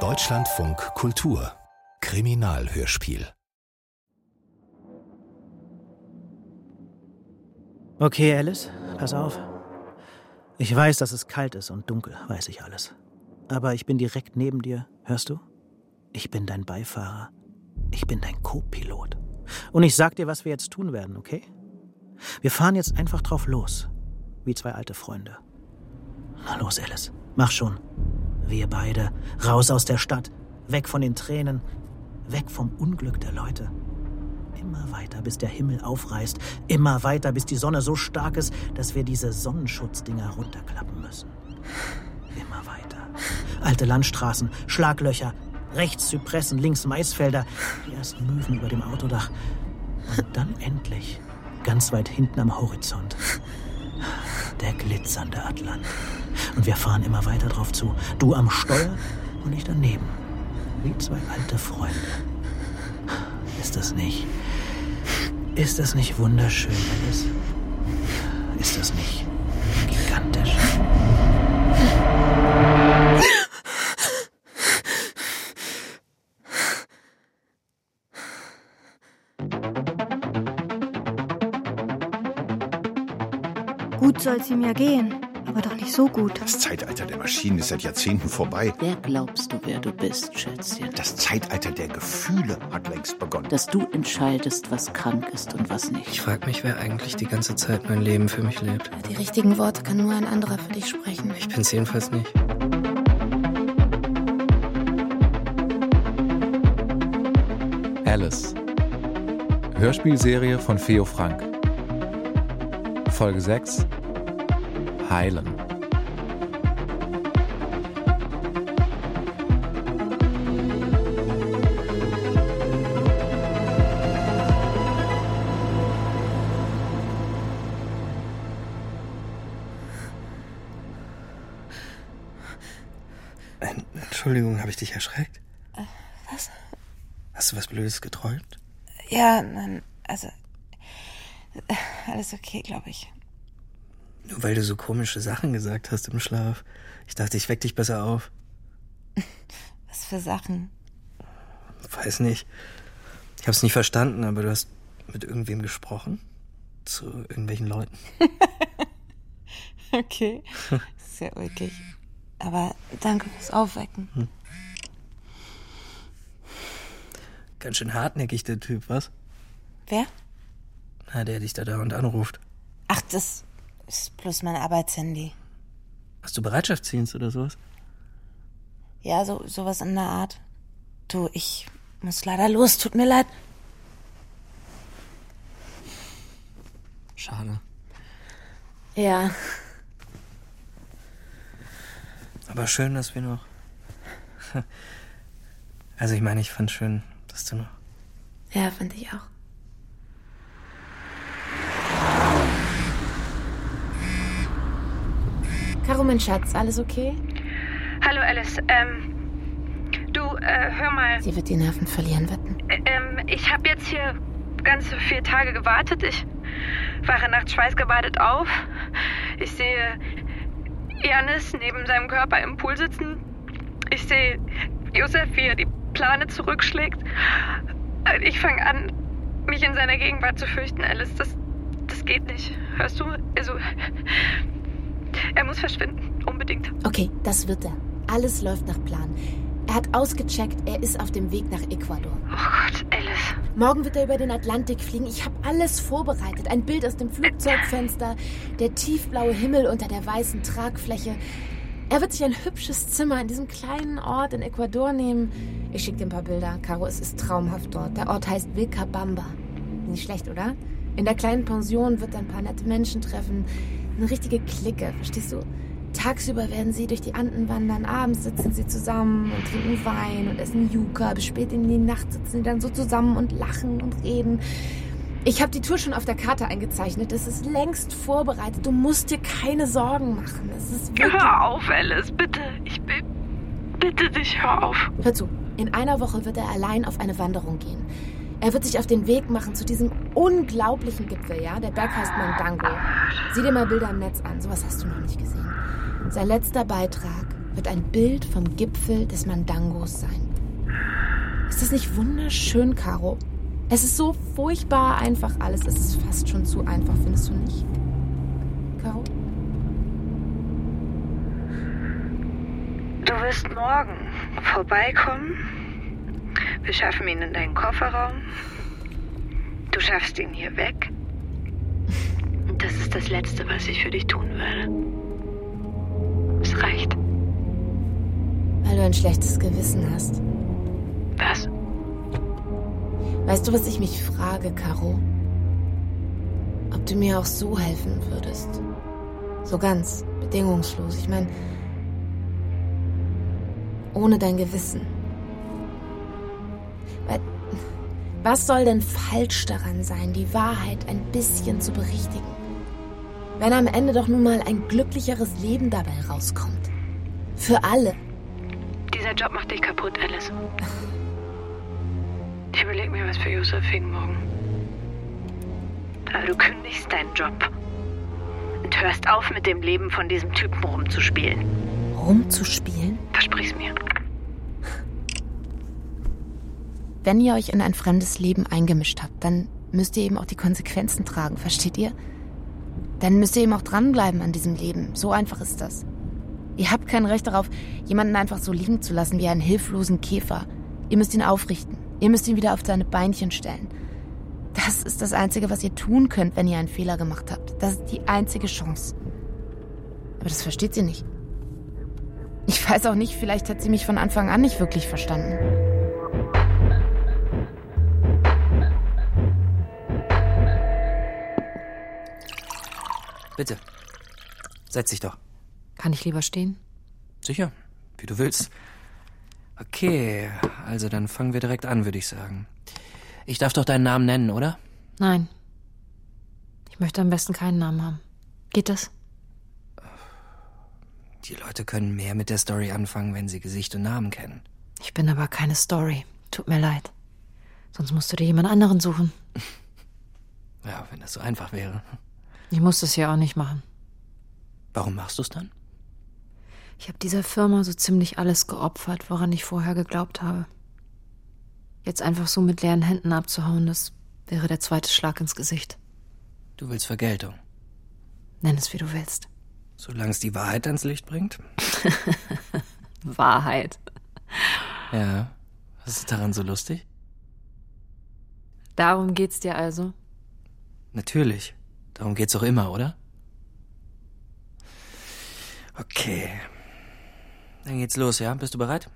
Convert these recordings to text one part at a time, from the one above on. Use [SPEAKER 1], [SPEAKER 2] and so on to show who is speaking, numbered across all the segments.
[SPEAKER 1] Deutschlandfunk Kultur Kriminalhörspiel
[SPEAKER 2] Okay, Alice, pass auf. Ich weiß, dass es kalt ist und dunkel, weiß ich alles. Aber ich bin direkt neben dir, hörst du? Ich bin dein Beifahrer. Ich bin dein Co-Pilot. Und ich sag dir, was wir jetzt tun werden, okay? Wir fahren jetzt einfach drauf los. Wie zwei alte Freunde. Na los, Alice. Mach schon. Wir beide. Raus aus der Stadt. Weg von den Tränen. Weg vom Unglück der Leute. Immer weiter, bis der Himmel aufreißt. Immer weiter, bis die Sonne so stark ist, dass wir diese Sonnenschutzdinger runterklappen müssen. Immer weiter. Alte Landstraßen, Schlaglöcher, rechts Zypressen, links Maisfelder, die ersten Möwen über dem Autodach. Und dann endlich, ganz weit hinten am Horizont, der glitzernde Atlantik. Und wir fahren immer weiter drauf zu. Du am Steuer und ich daneben. Wie zwei alte Freunde. Ist das nicht? Ist das nicht wunderschön, Alice? Ist das nicht gigantisch?
[SPEAKER 3] Gut soll's ihm ja gehen, aber doch nicht so gut.
[SPEAKER 4] Das Zeitalter der Maschinen ist seit Jahrzehnten vorbei.
[SPEAKER 5] Wer glaubst du, wer du bist, Schätzchen?
[SPEAKER 4] Das Zeitalter der Gefühle hat längst begonnen.
[SPEAKER 5] Dass du entscheidest, was krank ist und was
[SPEAKER 6] Ich
[SPEAKER 5] nicht.
[SPEAKER 6] frage mich, wer eigentlich die ganze Zeit mein Leben für mich lebt.
[SPEAKER 3] Die richtigen Worte kann nur ein anderer für dich sprechen.
[SPEAKER 6] Ich bin's jedenfalls nicht.
[SPEAKER 7] Alice. Hörspielserie von Theo Frank. Folge 6. Heilen.
[SPEAKER 6] Äh, Entschuldigung, habe ich dich erschreckt?
[SPEAKER 8] was?
[SPEAKER 6] Hast du was Blödes geträumt?
[SPEAKER 8] Ja, nein, also. äh, Alles okay, glaube ich.
[SPEAKER 6] Nur weil du so komische Sachen gesagt hast im Schlaf. Ich dachte, ich weck dich besser auf.
[SPEAKER 8] Was für Sachen?
[SPEAKER 6] Weiß nicht. Ich hab's nicht verstanden, aber du hast mit irgendwem gesprochen? Zu irgendwelchen Leuten?
[SPEAKER 8] Okay. Sehr ulkig. Aber danke fürs Aufwecken.
[SPEAKER 6] Ganz schön hartnäckig, der Typ, was?
[SPEAKER 8] Wer?
[SPEAKER 6] Na, der dich da dauernd anruft.
[SPEAKER 8] Ach, das ist bloß mein Arbeitshandy.
[SPEAKER 6] Hast du Bereitschaftsdienst oder sowas?
[SPEAKER 8] Ja, so sowas in der Art. Du, ich muss leider los, tut mir leid.
[SPEAKER 6] Schade.
[SPEAKER 8] Ja,
[SPEAKER 6] Aber schön, dass wir noch. Also, ich meine, ich fand schön, dass du noch.
[SPEAKER 8] ja, fand ich auch.
[SPEAKER 3] Caro, mein Schatz, alles okay?
[SPEAKER 9] Hallo Alice, ähm, du, äh, hör mal,
[SPEAKER 8] Sie wird die Nerven verlieren, wetten.
[SPEAKER 9] ähm, ich habe jetzt hier ganz vier Tage gewartet. Ich wache nachts schweißgebadet auf. Ich sehe Janis neben seinem Körper im Pool sitzen. Ich sehe Josef, wie er die Plane zurückschlägt. Ich fange an, mich in seiner Gegenwart zu fürchten, Alice. Das, das geht nicht. Hörst du? Also, er muss verschwinden. Unbedingt.
[SPEAKER 10] Okay, das wird er. Alles läuft nach Plan. Er hat ausgecheckt, er ist auf dem Weg nach Ecuador.
[SPEAKER 9] Oh Gott, Alice.
[SPEAKER 10] Morgen wird er über den Atlantik fliegen. Ich habe alles vorbereitet. Ein Bild aus dem Flugzeugfenster, der tiefblaue Himmel unter der weißen Tragfläche. Er wird sich ein hübsches Zimmer in diesem kleinen Ort in Ecuador nehmen. Ich schicke dir ein paar Bilder. Caro, es ist traumhaft dort. Der Ort heißt Vilcabamba. Nicht schlecht, oder? In der kleinen Pension wird er ein paar nette Menschen treffen. Eine richtige Clique, verstehst du? Tagsüber werden sie durch die Anden wandern, abends sitzen sie zusammen und trinken Wein und essen Yucca. Bis spät in die Nacht sitzen sie dann so zusammen und lachen und reden. Ich habe die Tour schon auf der Karte eingezeichnet. Es ist längst vorbereitet. Du musst dir keine Sorgen machen. Es ist wirklich...
[SPEAKER 9] Hör auf, Alice, bitte. Ich bi- bitte dich, hör auf.
[SPEAKER 10] Hör zu, in einer Woche wird er allein auf eine Wanderung gehen. Er wird sich auf den Weg machen zu diesem unglaublichen Gipfel, ja? Der Berg heißt Mandango. Sieh dir mal Bilder im Netz an, sowas hast du noch nicht gesehen. Sein letzter Beitrag wird ein Bild vom Gipfel des Mandangos sein. Ist das nicht wunderschön, Caro? Es ist so furchtbar einfach alles. Es ist fast schon zu einfach, findest du nicht? Caro?
[SPEAKER 9] Du wirst morgen vorbeikommen. Wir schaffen ihn in deinen Kofferraum. Du schaffst ihn hier weg. Und das ist das Letzte, was ich für dich tun werde. Es reicht.
[SPEAKER 10] Weil du ein schlechtes Gewissen hast.
[SPEAKER 9] Was?
[SPEAKER 10] Weißt du, was ich mich frage, Caro? Ob du mir auch so helfen würdest. So ganz, bedingungslos. Ich meine, ohne dein Gewissen. Was soll denn falsch daran sein, die Wahrheit ein bisschen zu berichtigen? Wenn am Ende doch nun mal ein glücklicheres Leben dabei rauskommt. Für alle.
[SPEAKER 9] Dieser Job macht dich kaputt, Alice. Ich überleg mir was für Josephine morgen. Aber du kündigst deinen Job. Und hörst auf, mit dem Leben von diesem Typen rumzuspielen.
[SPEAKER 10] Rumzuspielen?
[SPEAKER 9] Versprich's mir.
[SPEAKER 10] Wenn ihr euch in ein fremdes Leben eingemischt habt, dann müsst ihr eben auch die Konsequenzen tragen, versteht ihr? Dann müsst ihr eben auch dranbleiben an diesem Leben. So einfach ist das. Ihr habt kein Recht darauf, jemanden einfach so liegen zu lassen wie einen hilflosen Käfer. Ihr müsst ihn aufrichten. Ihr müsst ihn wieder auf seine Beinchen stellen. Das ist das Einzige, was ihr tun könnt, wenn ihr einen Fehler gemacht habt. Das ist die einzige Chance. Aber das versteht sie nicht. Ich weiß auch nicht, vielleicht hat sie mich von Anfang an nicht wirklich verstanden.
[SPEAKER 6] Bitte. Setz dich doch.
[SPEAKER 11] Kann ich lieber stehen?
[SPEAKER 6] Sicher, wie du willst. Okay, also dann fangen wir direkt an, würde ich sagen. Ich darf doch deinen Namen nennen, oder?
[SPEAKER 11] Nein. Ich möchte am besten keinen Namen haben. Geht das?
[SPEAKER 6] Die Leute können mehr mit der Story anfangen, wenn sie Gesicht und Namen kennen.
[SPEAKER 11] Ich bin aber keine Story. Tut mir leid. Sonst musst du dir jemand anderen suchen.
[SPEAKER 6] Ja, wenn das so einfach wäre.
[SPEAKER 11] Ich muss das ja auch nicht machen.
[SPEAKER 6] Warum machst du es dann?
[SPEAKER 11] Ich habe dieser Firma so ziemlich alles geopfert, woran ich vorher geglaubt habe. Jetzt einfach so mit leeren Händen abzuhauen, das wäre der zweite Schlag ins Gesicht.
[SPEAKER 6] Du willst Vergeltung.
[SPEAKER 11] Nenn es, wie du willst.
[SPEAKER 6] Solange es die Wahrheit ans Licht bringt?
[SPEAKER 11] Wahrheit.
[SPEAKER 6] Ja. Was ist daran so lustig?
[SPEAKER 11] Darum geht's dir also?
[SPEAKER 6] Natürlich. Darum geht's auch immer, oder? Okay. Dann geht's los, ja? Bist du bereit?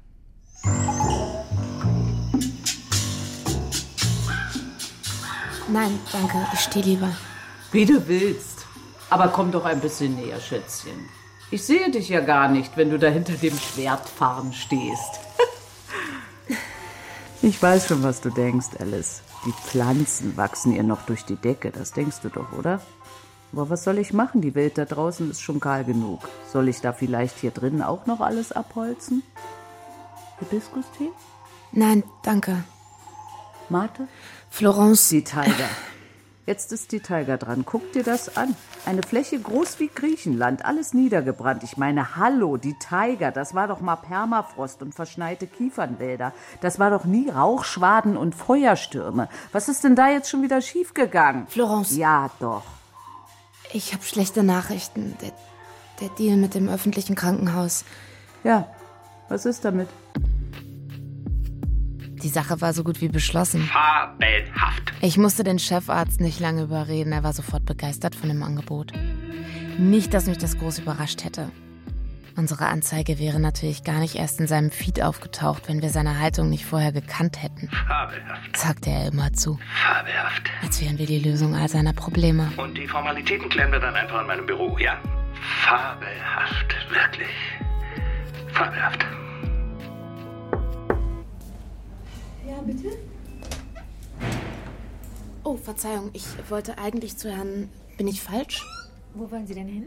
[SPEAKER 10] Nein, danke, ich stehe lieber.
[SPEAKER 5] Wie du willst. Aber komm doch ein bisschen näher, Schätzchen. Ich sehe dich ja gar nicht, wenn du da hinter dem Schwertfahren stehst. ich weiß schon, was du denkst, Alice. Die Pflanzen wachsen ihr noch durch die Decke, das denkst du doch, oder? Aber was soll ich machen? Die Welt da draußen ist schon kahl genug. Soll ich da vielleicht hier drinnen auch noch alles abholzen? Hibiskus-Tee?
[SPEAKER 10] Nein, danke.
[SPEAKER 5] Mate?
[SPEAKER 10] Florence.
[SPEAKER 5] Die Tiger. Jetzt ist die Tiger dran. Guck dir das an. Eine Fläche groß wie Griechenland, alles niedergebrannt. Ich meine, hallo, die Tiger, das war doch mal Permafrost und verschneite Kiefernwälder. Das war doch nie Rauchschwaden und Feuerstürme. Was ist denn da jetzt schon wieder schiefgegangen?
[SPEAKER 10] Florence.
[SPEAKER 5] Ja, doch.
[SPEAKER 10] Ich habe schlechte Nachrichten. Der, der Deal mit dem öffentlichen Krankenhaus.
[SPEAKER 5] Ja, was ist damit?
[SPEAKER 10] Die Sache war so gut wie beschlossen.
[SPEAKER 12] Fabelhaft.
[SPEAKER 10] Ich musste den Chefarzt nicht lange überreden. Er war sofort begeistert von dem Angebot. Nicht, dass mich das groß überrascht hätte. Unsere Anzeige wäre natürlich gar nicht erst in seinem Feed aufgetaucht, wenn wir seine Haltung nicht vorher gekannt hätten.
[SPEAKER 12] Fabelhaft.
[SPEAKER 10] Sagte er immer zu.
[SPEAKER 12] Fabelhaft.
[SPEAKER 10] Als wären wir die Lösung all seiner Probleme.
[SPEAKER 12] Und die Formalitäten klären wir dann einfach in meinem Büro, ja? Fabelhaft. Wirklich. Fabelhaft.
[SPEAKER 10] Ja, bitte? Oh, Verzeihung, ich wollte eigentlich zu Herrn. Bin ich falsch?
[SPEAKER 13] Wo wollen Sie denn hin?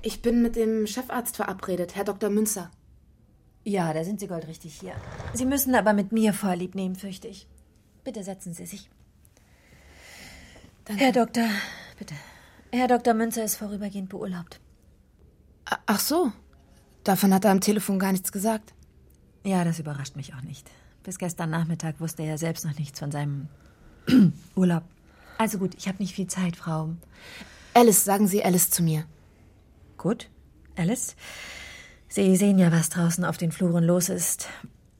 [SPEAKER 10] Ich bin mit dem Chefarzt verabredet, Herr Dr. Münzer.
[SPEAKER 13] Ja, da sind Sie goldrichtig hier. Sie müssen aber mit mir Vorlieb nehmen, fürchte ich. Bitte setzen Sie sich.
[SPEAKER 10] Danke.
[SPEAKER 13] Herr Doktor, bitte. Herr Dr. Münzer ist vorübergehend beurlaubt.
[SPEAKER 10] Ach so.
[SPEAKER 14] Davon hat er am Telefon gar nichts gesagt.
[SPEAKER 13] Ja, das überrascht mich auch nicht. Bis gestern Nachmittag wusste er ja selbst noch nichts von seinem Urlaub. Also gut, ich habe nicht viel Zeit, Frau.
[SPEAKER 14] Alice, sagen Sie Alice zu mir.
[SPEAKER 13] Gut, Alice. Sie sehen ja, was draußen auf den Fluren los ist.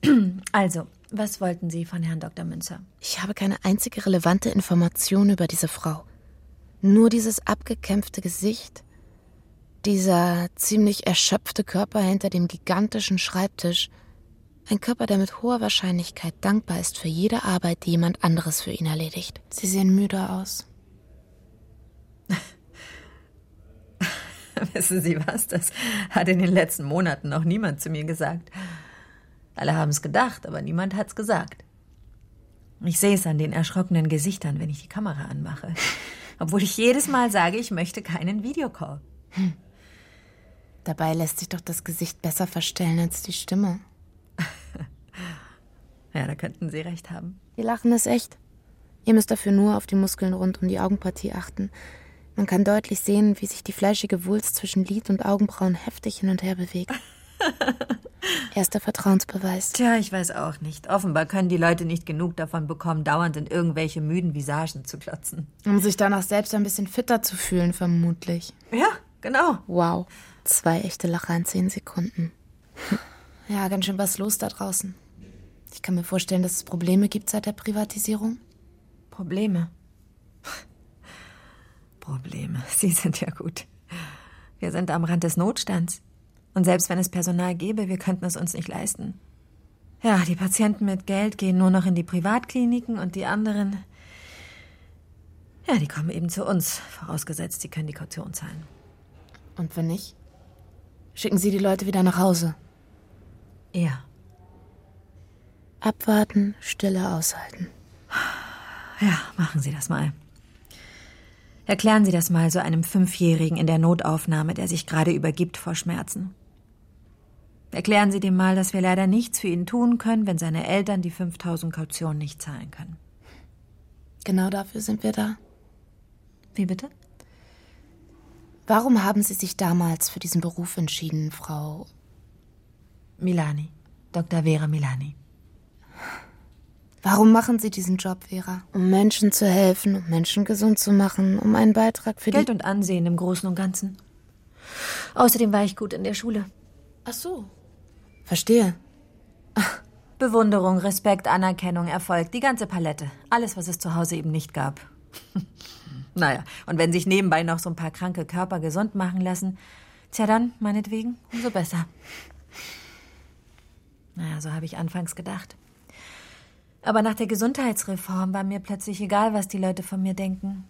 [SPEAKER 13] Also, was wollten Sie von Herrn Dr. Münzer?
[SPEAKER 10] Ich habe keine einzige relevante Information über diese Frau. Nur dieses abgekämpfte Gesicht, dieser ziemlich erschöpfte Körper hinter dem gigantischen Schreibtisch, ein Körper, der mit hoher Wahrscheinlichkeit dankbar ist für jede Arbeit, die jemand anderes für ihn erledigt. Sie sehen müde aus.
[SPEAKER 13] Wissen Sie was? Das hat in den letzten Monaten noch niemand zu mir gesagt. Alle haben es gedacht, aber niemand hat's gesagt. Ich sehe es an den erschrockenen Gesichtern, wenn ich die Kamera anmache. Obwohl ich jedes Mal sage, ich möchte keinen Videocall.
[SPEAKER 10] Hm. Dabei lässt sich doch das Gesicht besser verstellen als die Stimme.
[SPEAKER 13] Ja, da könnten Sie recht haben.
[SPEAKER 10] Ihr Lachen ist echt. Ihr müsst dafür nur auf die Muskeln rund um die Augenpartie achten. Man kann deutlich sehen, wie sich die fleischige Wulst zwischen Lid und Augenbrauen heftig hin und her bewegt. Erster Vertrauensbeweis.
[SPEAKER 13] Tja, ich weiß auch nicht. Offenbar können die Leute nicht genug davon bekommen, dauernd in irgendwelche müden Visagen zu klotzen.
[SPEAKER 10] Um sich danach selbst ein bisschen fitter zu fühlen, vermutlich.
[SPEAKER 13] Ja, genau.
[SPEAKER 10] Wow. Zwei echte Lacher in zehn Sekunden. Ja, ganz schön was los da draußen. Ich kann mir vorstellen, dass es Probleme gibt seit der Privatisierung.
[SPEAKER 13] Probleme? Probleme. Sie sind ja gut. Wir sind am Rand des Notstands. Und selbst wenn es Personal gäbe, wir könnten es uns nicht leisten. Ja, die Patienten mit Geld gehen nur noch in die Privatkliniken und die anderen. Ja, die kommen eben zu uns, vorausgesetzt, sie können die Kaution zahlen.
[SPEAKER 10] Und wenn nicht? Schicken Sie die Leute wieder nach Hause.
[SPEAKER 13] Ja.
[SPEAKER 10] Abwarten, Stille aushalten.
[SPEAKER 13] Ja, machen Sie das mal. Erklären Sie das mal so einem Fünfjährigen in der Notaufnahme, der sich gerade übergibt vor Schmerzen. Erklären Sie dem mal, dass wir leider nichts für ihn tun können, wenn seine Eltern die 5000 Kaution nicht zahlen können.
[SPEAKER 10] Genau dafür sind wir da.
[SPEAKER 13] Wie bitte?
[SPEAKER 10] Warum haben Sie sich damals für diesen Beruf entschieden, Frau
[SPEAKER 13] Milani? Dr. Vera Milani.
[SPEAKER 10] Warum machen Sie diesen Job, Vera? Um Menschen zu helfen, um Menschen gesund zu machen, um einen Beitrag für
[SPEAKER 13] Geld und Ansehen im Großen und Ganzen. Außerdem war ich gut in der Schule.
[SPEAKER 10] Ach so. Verstehe.
[SPEAKER 13] Ach. Bewunderung, Respekt, Anerkennung, Erfolg, die ganze Palette. Alles, was es zu Hause eben nicht gab. naja, und wenn sich nebenbei noch so ein paar kranke Körper gesund machen lassen, tja dann, meinetwegen, umso besser. Naja, so habe ich anfangs gedacht. Aber nach der Gesundheitsreform war mir plötzlich egal, was die Leute von mir denken.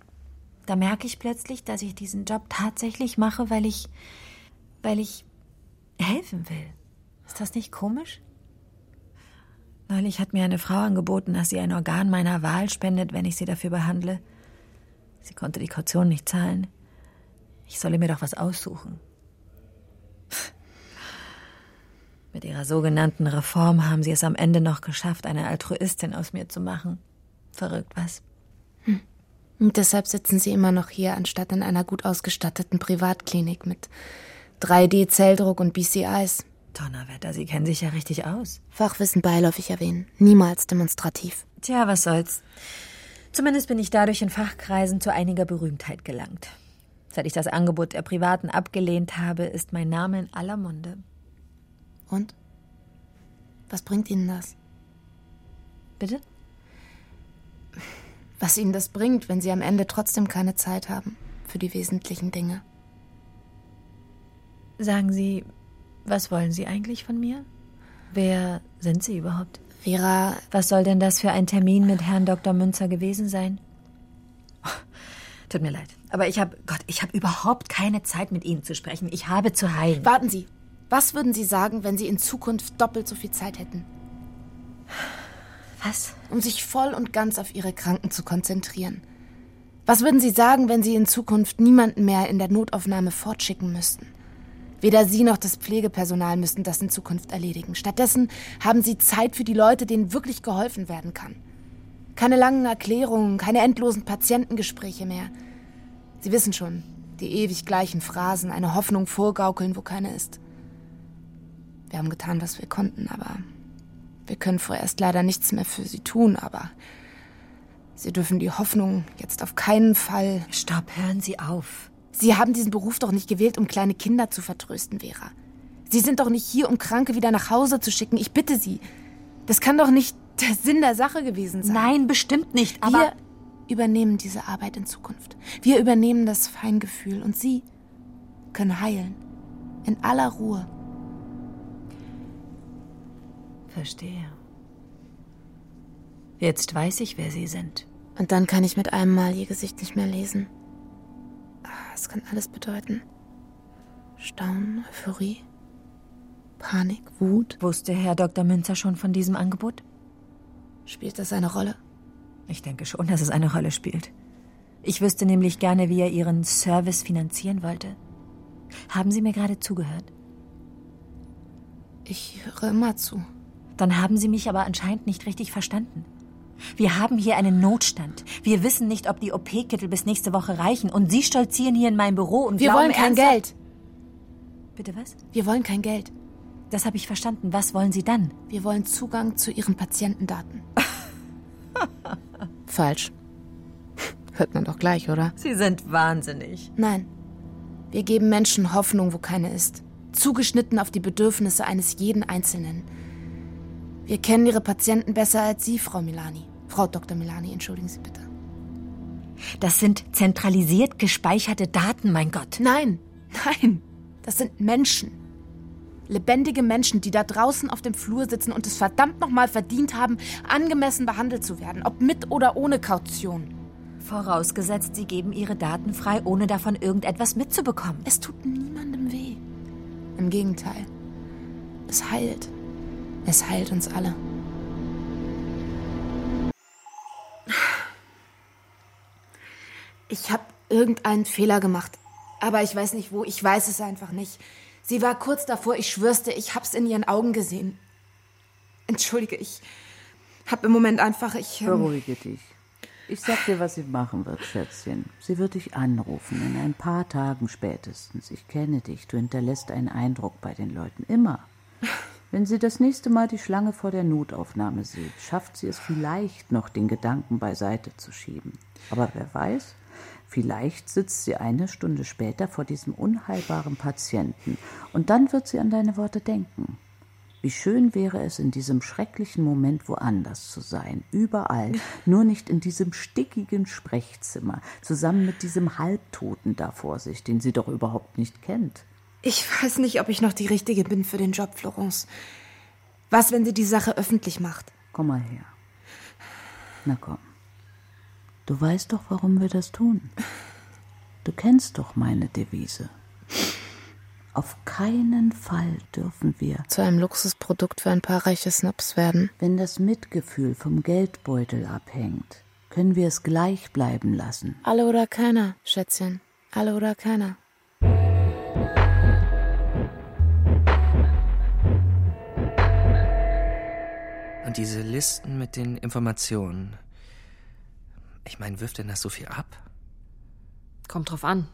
[SPEAKER 13] Da merke ich plötzlich, dass ich diesen Job tatsächlich mache, weil ich, weil ich helfen will. Ist das nicht komisch? Neulich hat mir eine Frau angeboten, dass sie ein Organ meiner Wahl spendet, wenn ich sie dafür behandle. Sie konnte die Kaution nicht zahlen. Ich solle mir doch was aussuchen. Mit ihrer sogenannten Reform haben sie es am Ende noch geschafft, eine Altruistin aus mir zu machen. Verrückt, was?
[SPEAKER 10] Hm. Und deshalb sitzen sie immer noch hier, anstatt in einer gut ausgestatteten Privatklinik mit 3D-Zelldruck und BCIs.
[SPEAKER 13] Donnerwetter, Sie kennen sich ja richtig aus.
[SPEAKER 10] Fachwissen beiläufig erwähnen, niemals demonstrativ.
[SPEAKER 13] Tja, was soll's. Zumindest bin ich dadurch in Fachkreisen zu einiger Berühmtheit gelangt. Seit ich das Angebot der Privaten abgelehnt habe, ist mein Name in aller Munde.
[SPEAKER 10] Und? Was bringt Ihnen das?
[SPEAKER 13] Bitte?
[SPEAKER 10] Was Ihnen das bringt, wenn Sie am Ende trotzdem keine Zeit haben für die wesentlichen Dinge.
[SPEAKER 13] Sagen Sie, was wollen Sie eigentlich von mir? Wer sind Sie überhaupt?
[SPEAKER 10] Vera.
[SPEAKER 13] Was soll denn das für ein Termin mit Herrn Dr. Münzer gewesen sein? Tut mir leid, aber ich habe Gott, ich habe überhaupt keine Zeit mit Ihnen zu sprechen. Ich habe zu heilen.
[SPEAKER 10] Warten Sie. Was würden Sie sagen, wenn Sie in Zukunft doppelt so viel Zeit hätten?
[SPEAKER 13] Was?
[SPEAKER 10] Um sich voll und ganz auf Ihre Kranken zu konzentrieren. Was würden Sie sagen, wenn Sie in Zukunft niemanden mehr in der Notaufnahme fortschicken müssten? Weder Sie noch das Pflegepersonal müssten das in Zukunft erledigen. Stattdessen haben Sie Zeit für die Leute, denen wirklich geholfen werden kann. Keine langen Erklärungen, keine endlosen Patientengespräche mehr. Sie wissen schon, die ewig gleichen Phrasen, eine Hoffnung vorgaukeln, wo keine ist. Wir haben getan, was wir konnten, aber wir können vorerst leider nichts mehr für sie tun, aber Sie dürfen die Hoffnung jetzt auf keinen Fall.
[SPEAKER 13] Stopp, hören Sie auf.
[SPEAKER 10] Sie haben diesen Beruf doch nicht gewählt, um kleine Kinder zu vertrösten, Vera. Sie sind doch nicht hier, um Kranke wieder nach Hause zu schicken. Ich bitte Sie. Das kann doch nicht der Sinn der Sache gewesen sein.
[SPEAKER 13] Nein, bestimmt nicht, aber.
[SPEAKER 10] Wir übernehmen diese Arbeit in Zukunft. Wir übernehmen das Feingefühl und Sie können heilen. In aller Ruhe.
[SPEAKER 13] Verstehe. Jetzt weiß ich, wer Sie sind.
[SPEAKER 10] Und dann kann ich mit einem Mal Ihr Gesicht nicht mehr lesen. Es kann alles bedeuten. Staunen, Euphorie, Panik, Wut.
[SPEAKER 13] Wusste Herr Dr. Münzer schon von diesem Angebot?
[SPEAKER 10] Spielt das eine Rolle?
[SPEAKER 13] Ich denke schon, dass es eine Rolle spielt. Ich wüsste nämlich gerne, wie er Ihren Service finanzieren wollte. Haben Sie mir gerade zugehört?
[SPEAKER 10] Ich höre immer zu.
[SPEAKER 13] Dann haben Sie mich aber anscheinend nicht richtig verstanden. Wir haben hier einen Notstand. Wir wissen nicht, ob die OP-Kittel bis nächste Woche reichen. Und Sie stolzieren hier in mein Büro und
[SPEAKER 10] Wir wollen kein Geld.
[SPEAKER 13] Bitte was?
[SPEAKER 10] Wir wollen kein Geld.
[SPEAKER 13] Das habe ich verstanden. Was wollen Sie dann?
[SPEAKER 10] Wir wollen Zugang zu Ihren Patientendaten. Falsch. Hört man doch gleich, oder?
[SPEAKER 13] Sie sind wahnsinnig.
[SPEAKER 10] Nein. Wir geben Menschen Hoffnung, wo keine ist. Zugeschnitten auf die Bedürfnisse eines jeden Einzelnen. Wir kennen Ihre Patienten besser als Sie, Frau Milani. Frau Dr. Milani, entschuldigen Sie bitte.
[SPEAKER 13] Das sind zentralisiert gespeicherte Daten, mein Gott.
[SPEAKER 10] Nein, nein. Das sind Menschen. Lebendige Menschen, die da draußen auf dem Flur sitzen und es verdammt nochmal verdient haben, angemessen behandelt zu werden. Ob mit oder ohne Kaution.
[SPEAKER 13] Vorausgesetzt, Sie geben Ihre Daten frei, ohne davon irgendetwas mitzubekommen.
[SPEAKER 10] Es tut niemandem weh. Im Gegenteil. Es heilt. Es heilt uns alle. Ich habe irgendeinen Fehler gemacht. Aber ich weiß nicht wo. Ich weiß es einfach nicht. Sie war kurz davor. Ich schwör's dir, ich hab's in ihren Augen gesehen. Entschuldige, ich hab im Moment einfach. Ich. Ähm,
[SPEAKER 5] Beruhige dich. Ich sag dir, was sie machen wird, Schätzchen. Sie wird dich anrufen, in ein paar Tagen spätestens. Ich kenne dich. Du hinterlässt einen Eindruck bei den Leuten. Immer. Wenn sie das nächste Mal die Schlange vor der Notaufnahme sieht, schafft sie es vielleicht noch, den Gedanken beiseite zu schieben. Aber wer weiß, vielleicht sitzt sie eine Stunde später vor diesem unheilbaren Patienten und dann wird sie an deine Worte denken. Wie schön wäre es, in diesem schrecklichen Moment woanders zu sein, überall, nur nicht in diesem stickigen Sprechzimmer, zusammen mit diesem Halbtoten da vor sich, den sie doch überhaupt nicht kennt.
[SPEAKER 10] Ich weiß nicht, ob ich noch die Richtige bin für den Job, Florence. Was, wenn sie die Sache öffentlich macht?
[SPEAKER 5] Komm mal her. Na komm. Du weißt doch, warum wir das tun. Du kennst doch meine Devise. Auf keinen Fall dürfen wir
[SPEAKER 10] Zu einem Luxusprodukt für ein paar reiche Snaps werden.
[SPEAKER 5] Wenn das Mitgefühl vom Geldbeutel abhängt, können wir es gleich bleiben lassen.
[SPEAKER 10] Alle oder keiner, Schätzchen. Alle oder keiner.
[SPEAKER 6] Und diese Listen mit den Informationen. Ich meine, wirft denn das so viel ab?
[SPEAKER 11] Kommt drauf an.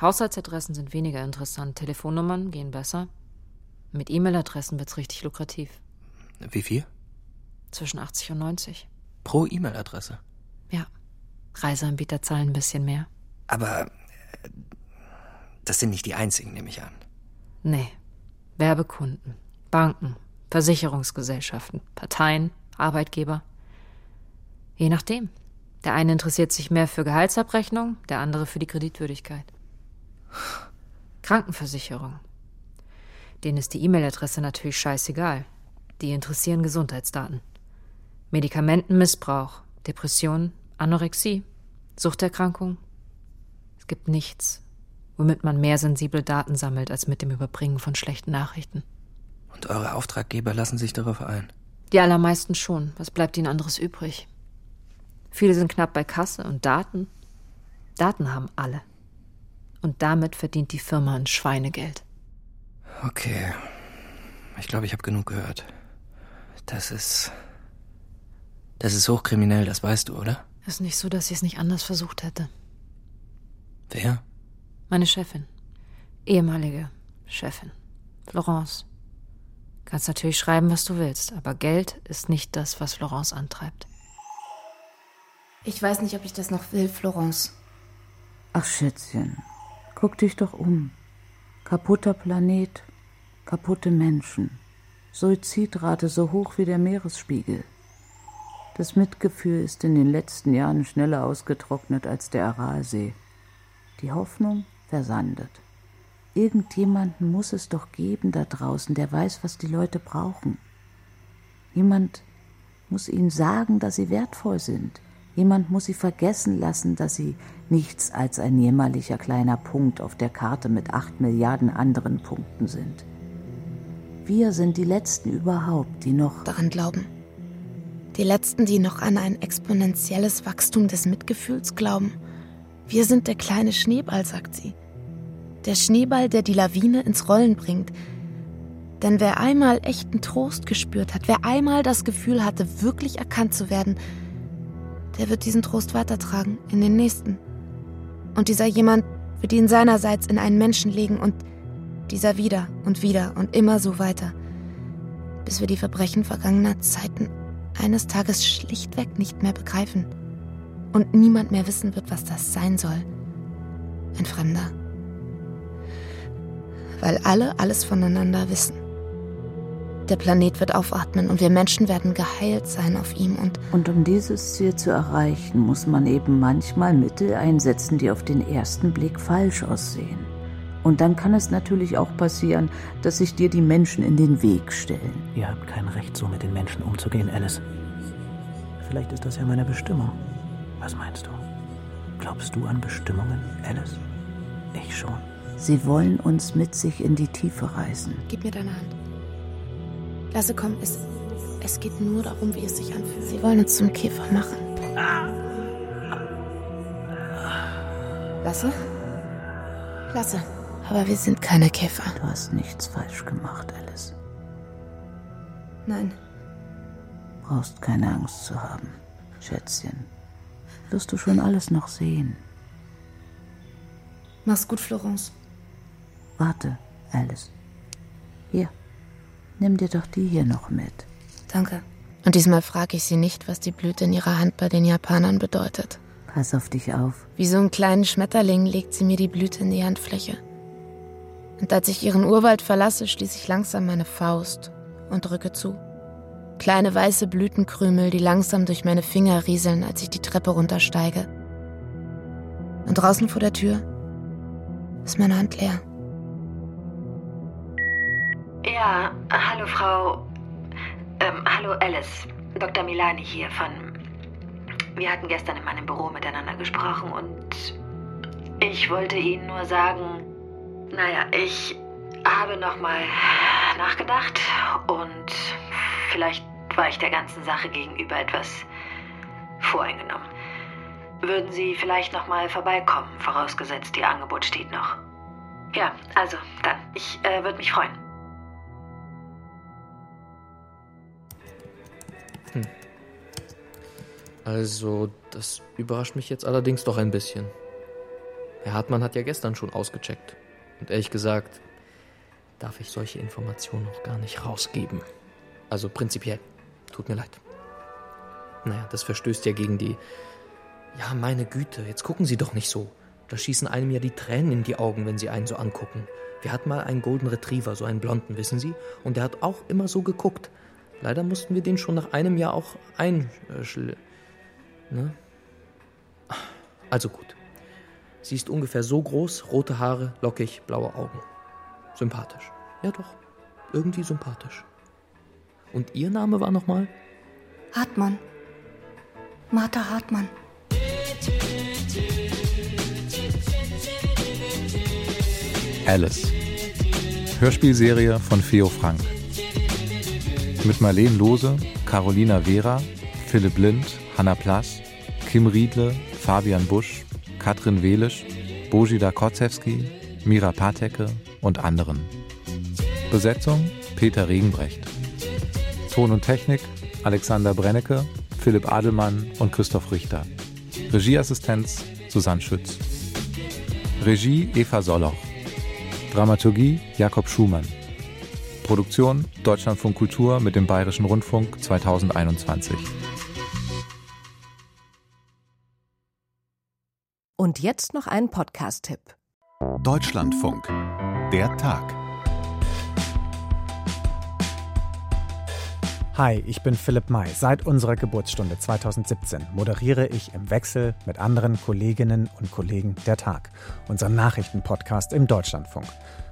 [SPEAKER 11] Haushaltsadressen sind weniger interessant. Telefonnummern gehen besser. Mit E-Mail-Adressen wird's richtig lukrativ.
[SPEAKER 6] Wie viel?
[SPEAKER 11] Zwischen 80 und 90.
[SPEAKER 6] Pro E-Mail-Adresse.
[SPEAKER 11] Ja. Reiseanbieter zahlen ein bisschen mehr.
[SPEAKER 6] Aber äh, das sind nicht die einzigen, nehme ich an.
[SPEAKER 11] Nee. Werbekunden, Banken, Versicherungsgesellschaften, Parteien, Arbeitgeber. Je nachdem. Der eine interessiert sich mehr für Gehaltsabrechnung, der andere für die Kreditwürdigkeit. Krankenversicherung. Denen ist die E-Mail-Adresse natürlich scheißegal. Die interessieren Gesundheitsdaten. Medikamentenmissbrauch, Depression, Anorexie, Suchterkrankung. Es gibt nichts, womit man mehr sensible Daten sammelt als mit dem Überbringen von schlechten Nachrichten.
[SPEAKER 6] Und eure Auftraggeber lassen sich darauf ein.
[SPEAKER 11] Die allermeisten schon. Was bleibt ihnen anderes übrig? Viele sind knapp bei Kasse und Daten. Daten haben alle. Und damit verdient die Firma ein Schweinegeld.
[SPEAKER 6] Okay. Ich glaube, ich habe genug gehört. Das ist. Das ist hochkriminell, das weißt du, oder?
[SPEAKER 11] Ist nicht so, dass ich es nicht anders versucht hätte.
[SPEAKER 6] Wer?
[SPEAKER 11] Meine Chefin. Ehemalige Chefin. Florence. Kannst natürlich schreiben, was du willst, aber Geld ist nicht das, was Florence antreibt.
[SPEAKER 10] Ich weiß nicht, ob ich das noch will, Florence.
[SPEAKER 5] Ach, Schätzchen, guck dich doch um. Kaputter Planet, kaputte Menschen. Suizidrate so hoch wie der Meeresspiegel. Das Mitgefühl ist in den letzten Jahren schneller ausgetrocknet als der Aralsee. Die Hoffnung versandet. Irgendjemanden muss es doch geben da draußen, der weiß, was die Leute brauchen. Jemand muss ihnen sagen, dass sie wertvoll sind. Jemand muss sie vergessen lassen, dass sie nichts als ein jämmerlicher kleiner Punkt auf der Karte mit acht Milliarden anderen Punkten sind. Wir sind die Letzten überhaupt, die noch
[SPEAKER 10] daran glauben. Die Letzten, die noch an ein exponentielles Wachstum des Mitgefühls glauben. Wir sind der kleine Schneeball, sagt sie. Der Schneeball, der die Lawine ins Rollen bringt. Denn wer einmal echten Trost gespürt hat, wer einmal das Gefühl hatte, wirklich erkannt zu werden, der wird diesen Trost weitertragen in den nächsten. Und dieser jemand wird ihn seinerseits in einen Menschen legen und dieser wieder und wieder und immer so weiter, bis wir die Verbrechen vergangener Zeiten eines Tages schlichtweg nicht mehr begreifen und niemand mehr wissen wird, was das sein soll. Ein Fremder. Weil alle alles voneinander wissen. Der Planet wird aufatmen und wir Menschen werden geheilt sein auf ihm und.
[SPEAKER 5] Und um dieses Ziel zu erreichen, muss man eben manchmal Mittel einsetzen, die auf den ersten Blick falsch aussehen. Und dann kann es natürlich auch passieren, dass sich dir die Menschen in den Weg stellen.
[SPEAKER 2] Ihr habt kein Recht, so mit den Menschen umzugehen, Alice. Vielleicht ist das ja meine Bestimmung. Was meinst du? Glaubst du an Bestimmungen, Alice? Ich schon.
[SPEAKER 5] Sie wollen uns mit sich in die Tiefe reißen.
[SPEAKER 10] Gib mir deine Hand. Lasse, komm, es, es geht nur darum, wie es sich anfühlt. Sie wollen uns zum Käfer machen. Lasse? Lasse. Aber wir sind keine Käfer.
[SPEAKER 5] Du hast nichts falsch gemacht, Alice.
[SPEAKER 10] Nein.
[SPEAKER 5] Brauchst keine Angst zu haben, Schätzchen. Wirst du schon alles noch sehen.
[SPEAKER 10] Mach's gut, Florence.
[SPEAKER 5] Warte, Alice. Hier, nimm dir doch die hier noch mit.
[SPEAKER 10] Danke. Und diesmal frage ich sie nicht, was die Blüte in ihrer Hand bei den Japanern bedeutet.
[SPEAKER 5] Pass auf dich auf.
[SPEAKER 10] Wie so einen kleinen Schmetterling legt sie mir die Blüte in die Handfläche. Und als ich ihren Urwald verlasse, schließe ich langsam meine Faust und drücke zu. Kleine weiße Blütenkrümel, die langsam durch meine Finger rieseln, als ich die Treppe runtersteige. Und draußen vor der Tür ist meine Hand leer.
[SPEAKER 13] Ja, hallo Frau. Ähm, hallo Alice. Dr. Milani hier von. Wir hatten gestern in meinem Büro miteinander gesprochen und ich wollte Ihnen nur sagen, naja, ich habe nochmal nachgedacht und vielleicht war ich der ganzen Sache gegenüber etwas voreingenommen. Würden Sie vielleicht nochmal vorbeikommen, vorausgesetzt Ihr Angebot steht noch. Ja, also dann. Ich äh, würde mich freuen.
[SPEAKER 15] Also, das überrascht mich jetzt allerdings doch ein bisschen. Herr Hartmann hat ja gestern schon ausgecheckt. Und ehrlich gesagt, darf ich solche Informationen noch gar nicht rausgeben. Also prinzipiell. Tut mir leid. Naja, das verstößt ja gegen die. Ja, meine Güte, jetzt gucken Sie doch nicht so. Da schießen einem ja die Tränen in die Augen, wenn Sie einen so angucken. Wir hatten mal einen Golden Retriever, so einen blonden, wissen Sie? Und der hat auch immer so geguckt. Leider mussten wir den schon nach einem Jahr auch einschl. Ne? Also gut. Sie ist ungefähr so groß, rote Haare, lockig, blaue Augen. Sympathisch. Ja doch, irgendwie sympathisch. Und Ihr Name war nochmal?
[SPEAKER 10] Hartmann. Martha Hartmann.
[SPEAKER 7] Alice. Hörspielserie von Theo Frank. Mit Marlene Lose, Carolina Vera, Philipp Lind, Hanna Plass, Kim Riedle, Fabian Busch, Katrin Welisch, Bojida Kotzewski, Mira Patecke und anderen. Besetzung Peter Regenbrecht. Ton und Technik Alexander Brennecke, Philipp Adelmann und Christoph Richter. Regieassistenz Susanne Schütz. Regie Eva Solloch. Dramaturgie Jakob Schumann. Produktion Deutschlandfunk Kultur mit dem Bayerischen Rundfunk 2021.
[SPEAKER 16] Und jetzt noch ein Podcast-Tipp.
[SPEAKER 4] Deutschlandfunk. Der Tag.
[SPEAKER 17] Hi, ich bin Philipp May. Seit unserer Geburtsstunde 2017 moderiere ich im Wechsel mit anderen Kolleginnen und Kollegen der Tag, unseren Nachrichtenpodcast im Deutschlandfunk.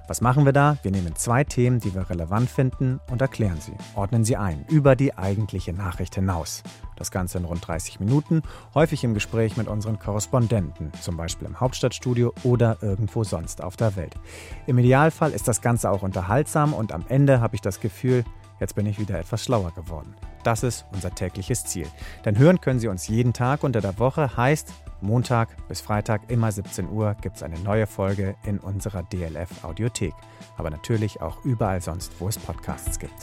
[SPEAKER 17] Was machen wir da? Wir nehmen zwei Themen, die wir relevant finden, und erklären sie, ordnen sie ein, über die eigentliche Nachricht hinaus. Das Ganze in rund 30 Minuten, häufig im Gespräch mit unseren Korrespondenten, zum Beispiel im Hauptstadtstudio oder irgendwo sonst auf der Welt. Im Idealfall ist das Ganze auch unterhaltsam und am Ende habe ich das Gefühl, Jetzt bin ich wieder etwas schlauer geworden. Das ist unser tägliches Ziel. Denn hören können Sie uns jeden Tag unter der Woche, heißt Montag bis Freitag immer 17 Uhr gibt es eine neue Folge in unserer DLF Audiothek. Aber natürlich auch überall sonst, wo es Podcasts gibt.